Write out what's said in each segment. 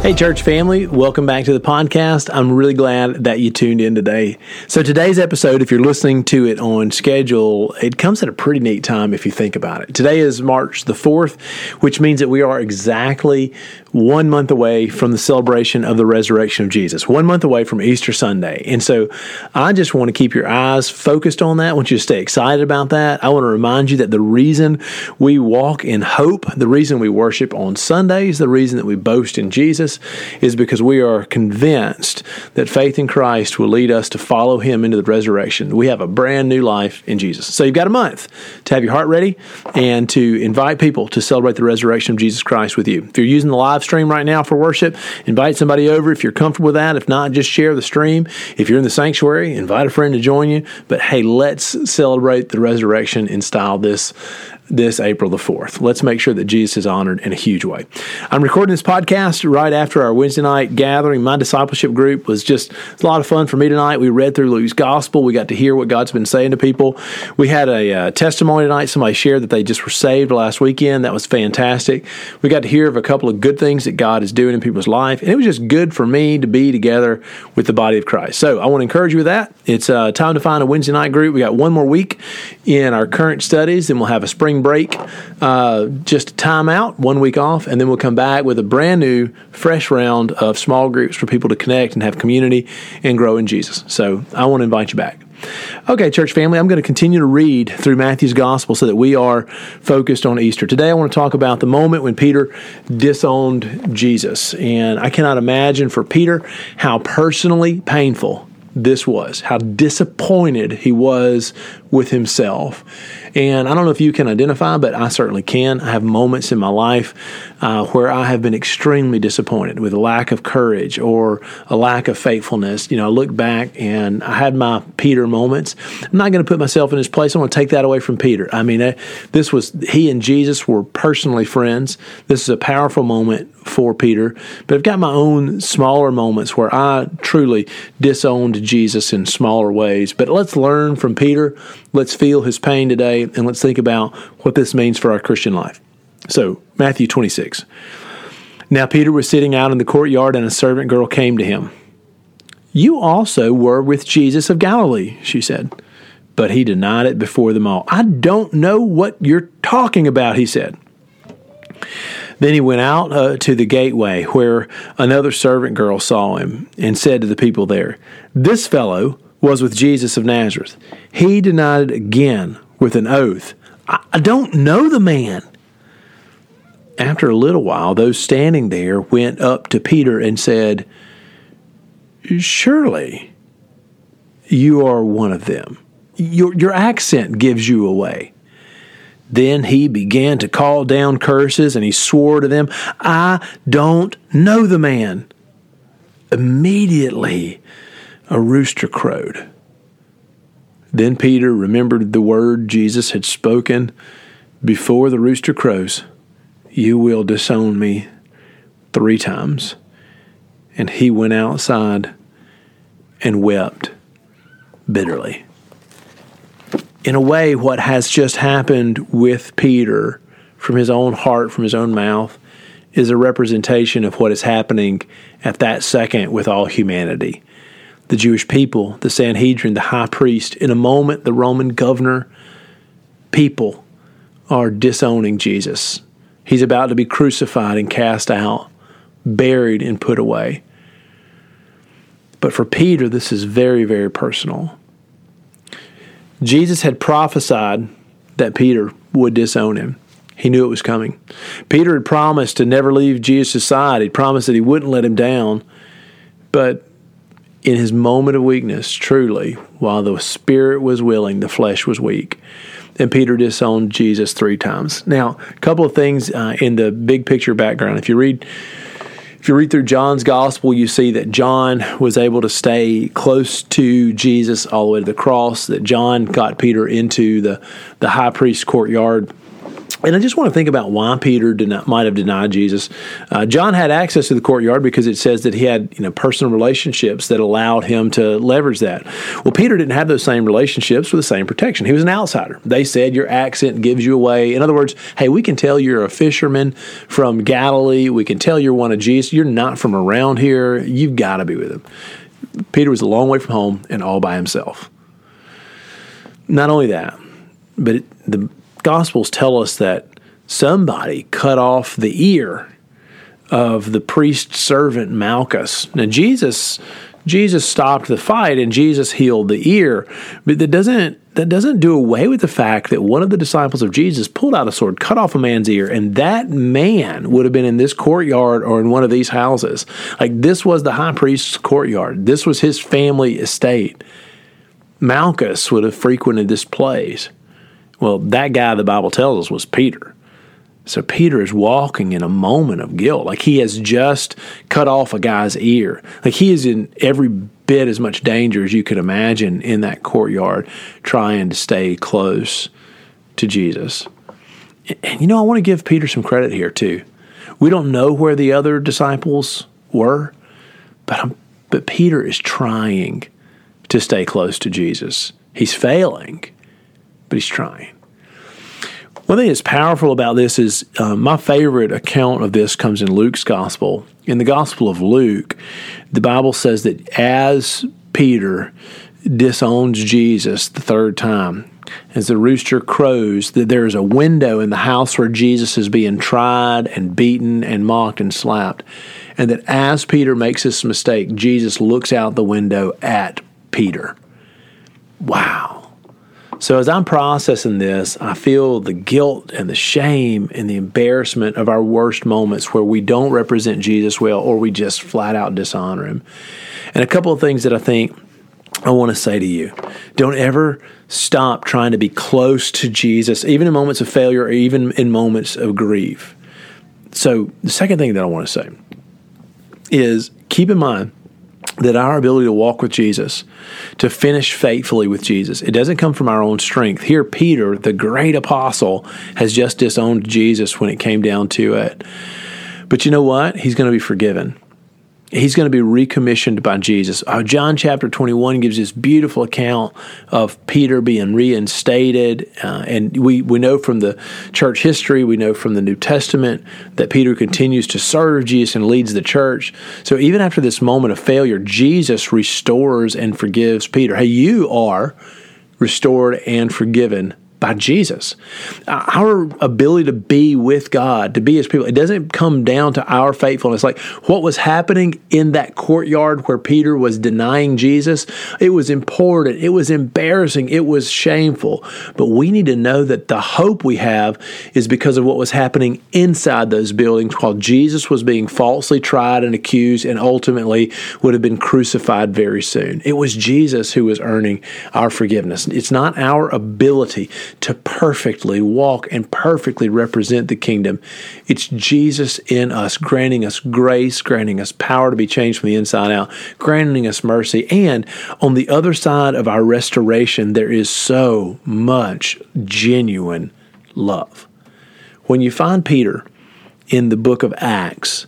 Hey, church family, welcome back to the podcast. I'm really glad that you tuned in today. So, today's episode, if you're listening to it on schedule, it comes at a pretty neat time if you think about it. Today is March the 4th, which means that we are exactly one month away from the celebration of the resurrection of Jesus, one month away from Easter Sunday. And so, I just want to keep your eyes focused on that. I want you to stay excited about that. I want to remind you that the reason we walk in hope, the reason we worship on Sundays, the reason that we boast in Jesus, is because we are convinced that faith in Christ will lead us to follow Him into the resurrection. We have a brand new life in Jesus. So you've got a month to have your heart ready and to invite people to celebrate the resurrection of Jesus Christ with you. If you're using the live stream right now for worship, invite somebody over if you're comfortable with that. If not, just share the stream. If you're in the sanctuary, invite a friend to join you. But hey, let's celebrate the resurrection in style this this April the 4th. Let's make sure that Jesus is honored in a huge way. I'm recording this podcast right after our Wednesday night gathering. My discipleship group was just a lot of fun for me tonight. We read through Luke's gospel. We got to hear what God's been saying to people. We had a uh, testimony tonight. Somebody shared that they just were saved last weekend. That was fantastic. We got to hear of a couple of good things that God is doing in people's life. And it was just good for me to be together with the body of Christ. So I want to encourage you with that. It's uh, time to find a Wednesday night group. We got one more week in our current studies, then we'll have a spring break, uh, just a time out, one week off, and then we'll come back with a brand new, fresh round of small groups for people to connect and have community and grow in Jesus. So I want to invite you back. Okay, church family, I'm going to continue to read through Matthew's gospel so that we are focused on Easter. Today, I want to talk about the moment when Peter disowned Jesus. And I cannot imagine for Peter how personally painful this was, how disappointed he was with himself. And I don't know if you can identify, but I certainly can. I have moments in my life uh, where I have been extremely disappointed with a lack of courage or a lack of faithfulness. You know, I look back and I had my Peter moments. I'm not going to put myself in his place. I want to take that away from Peter. I mean, this was, he and Jesus were personally friends. This is a powerful moment for Peter. But I've got my own smaller moments where I truly disowned Jesus in smaller ways. But let's learn from Peter. Let's feel his pain today and let's think about what this means for our Christian life. So, Matthew 26. Now, Peter was sitting out in the courtyard, and a servant girl came to him. You also were with Jesus of Galilee, she said. But he denied it before them all. I don't know what you're talking about, he said. Then he went out uh, to the gateway where another servant girl saw him and said to the people there, This fellow was with Jesus of Nazareth. He denied it again with an oath. I, don't know the man. After a little while, those standing there went up to Peter and said, Surely you are one of them. Your, your accent gives you away. Then he began to call down curses and he swore to them, I don't know the man. Immediately, a rooster crowed. Then Peter remembered the word Jesus had spoken before the rooster crows You will disown me three times. And he went outside and wept bitterly. In a way, what has just happened with Peter from his own heart, from his own mouth, is a representation of what is happening at that second with all humanity the Jewish people, the Sanhedrin, the high priest. In a moment, the Roman governor, people are disowning Jesus. He's about to be crucified and cast out, buried and put away. But for Peter, this is very, very personal. Jesus had prophesied that Peter would disown him. He knew it was coming. Peter had promised to never leave Jesus' side. He promised that he wouldn't let him down. But in his moment of weakness, truly, while the spirit was willing, the flesh was weak. And Peter disowned Jesus three times. Now, a couple of things uh, in the big picture background. If you read, if you read through John's gospel, you see that John was able to stay close to Jesus all the way to the cross. That John got Peter into the the high priest's courtyard And I just want to think about why Peter might have denied Jesus. Uh, John had access to the courtyard because it says that he had you know personal relationships that allowed him to leverage that. Well, Peter didn't have those same relationships with the same protection. He was an outsider. They said your accent gives you away. In other words, hey, we can tell you're a fisherman from Galilee. We can tell you're one of Jesus. You're not from around here. You've got to be with him. Peter was a long way from home and all by himself. Not only that, but it, the Gospels tell us that somebody cut off the ear of the priest servant Malchus. Now Jesus Jesus stopped the fight and Jesus healed the ear, but that doesn't that doesn't do away with the fact that one of the disciples of Jesus pulled out a sword, cut off a man's ear, and that man would have been in this courtyard or in one of these houses. Like this was the high priest's courtyard. This was his family estate. Malchus would have frequented this place. Well, that guy the Bible tells us was Peter. So Peter is walking in a moment of guilt. Like he has just cut off a guy's ear. Like he is in every bit as much danger as you could imagine in that courtyard trying to stay close to Jesus. And you know, I want to give Peter some credit here too. We don't know where the other disciples were, but I'm, but Peter is trying to stay close to Jesus. He's failing, but he's trying. One thing that's powerful about this is uh, my favorite account of this comes in Luke's gospel. In the gospel of Luke, the Bible says that as Peter disowns Jesus the third time, as the rooster crows, that there is a window in the house where Jesus is being tried and beaten and mocked and slapped. And that as Peter makes this mistake, Jesus looks out the window at Peter. Wow. So as I'm processing this, I feel the guilt and the shame and the embarrassment of our worst moments where we don't represent Jesus well or we just flat out dishonor him. And a couple of things that I think I want to say to you. Don't ever stop trying to be close to Jesus, even in moments of failure or even in moments of grief. So, the second thing that I want to say is keep in mind that our ability to walk with Jesus, to finish faithfully with Jesus, it doesn't come from our own strength. Here, Peter, the great apostle, has just disowned Jesus when it came down to it. But you know what? He's going to be forgiven he's going to be recommissioned by Jesus. Uh, John chapter 21 gives this beautiful account of Peter being reinstated. Uh, and we, we know from the church history, we know from the New Testament that Peter continues to serve Jesus and leads the church. So even after this moment of failure, Jesus restores and forgives Peter. Hey, you are restored and forgiven by Jesus. Uh, our ability to be with God, to be His people, it doesn't come down to our faithfulness. Like what was happening in that courtyard where Peter was denying Jesus, it was important, it was embarrassing, it was shameful. But we need to know that the hope we have is because of what was happening inside those buildings while Jesus was being falsely tried and accused and ultimately would have been crucified very soon. It was Jesus who was earning our forgiveness. It's not our ability to perfectly walk and perfectly represent the kingdom. It's Jesus in us, granting us grace, granting us power to be changed from the inside out, granting us mercy. And on the other side of our restoration, there is so much genuine love. When you find Peter in the book of Acts,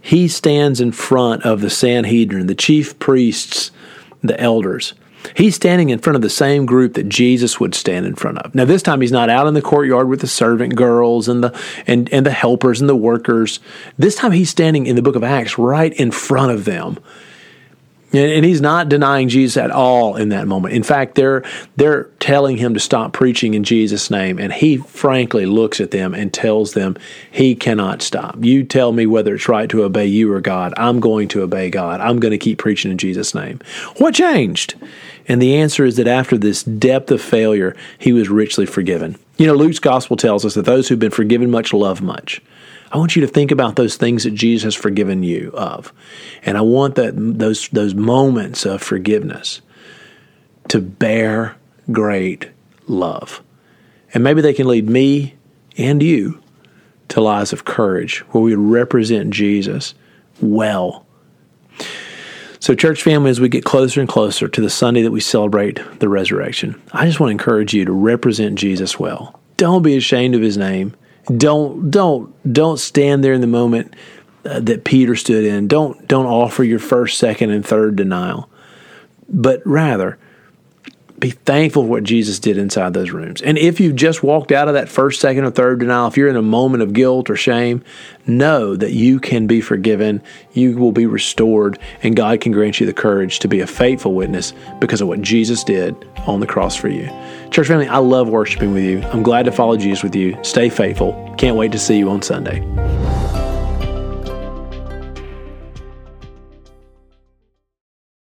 he stands in front of the Sanhedrin, the chief priests, the elders He's standing in front of the same group that Jesus would stand in front of. Now this time he's not out in the courtyard with the servant girls and the and, and the helpers and the workers. This time he's standing in the book of Acts right in front of them. And he's not denying Jesus at all in that moment. In fact, they're they're telling him to stop preaching in Jesus' name, and he frankly looks at them and tells them he cannot stop. You tell me whether it's right to obey you or God. I'm going to obey God. I'm going to keep preaching in Jesus' name. What changed? And the answer is that after this depth of failure, he was richly forgiven. You know, Luke's gospel tells us that those who've been forgiven much love much. I want you to think about those things that Jesus has forgiven you of. And I want that those those moments of forgiveness to bear great love. And maybe they can lead me and you to lives of courage where we represent Jesus well so, church family, as we get closer and closer to the Sunday that we celebrate the resurrection, I just want to encourage you to represent Jesus well. Don't be ashamed of his name. Don't don't don't stand there in the moment uh, that Peter stood in. Don't don't offer your first, second, and third denial, but rather be thankful for what Jesus did inside those rooms. And if you've just walked out of that first, second, or third denial, if you're in a moment of guilt or shame, know that you can be forgiven, you will be restored, and God can grant you the courage to be a faithful witness because of what Jesus did on the cross for you. Church family, I love worshiping with you. I'm glad to follow Jesus with you. Stay faithful. Can't wait to see you on Sunday.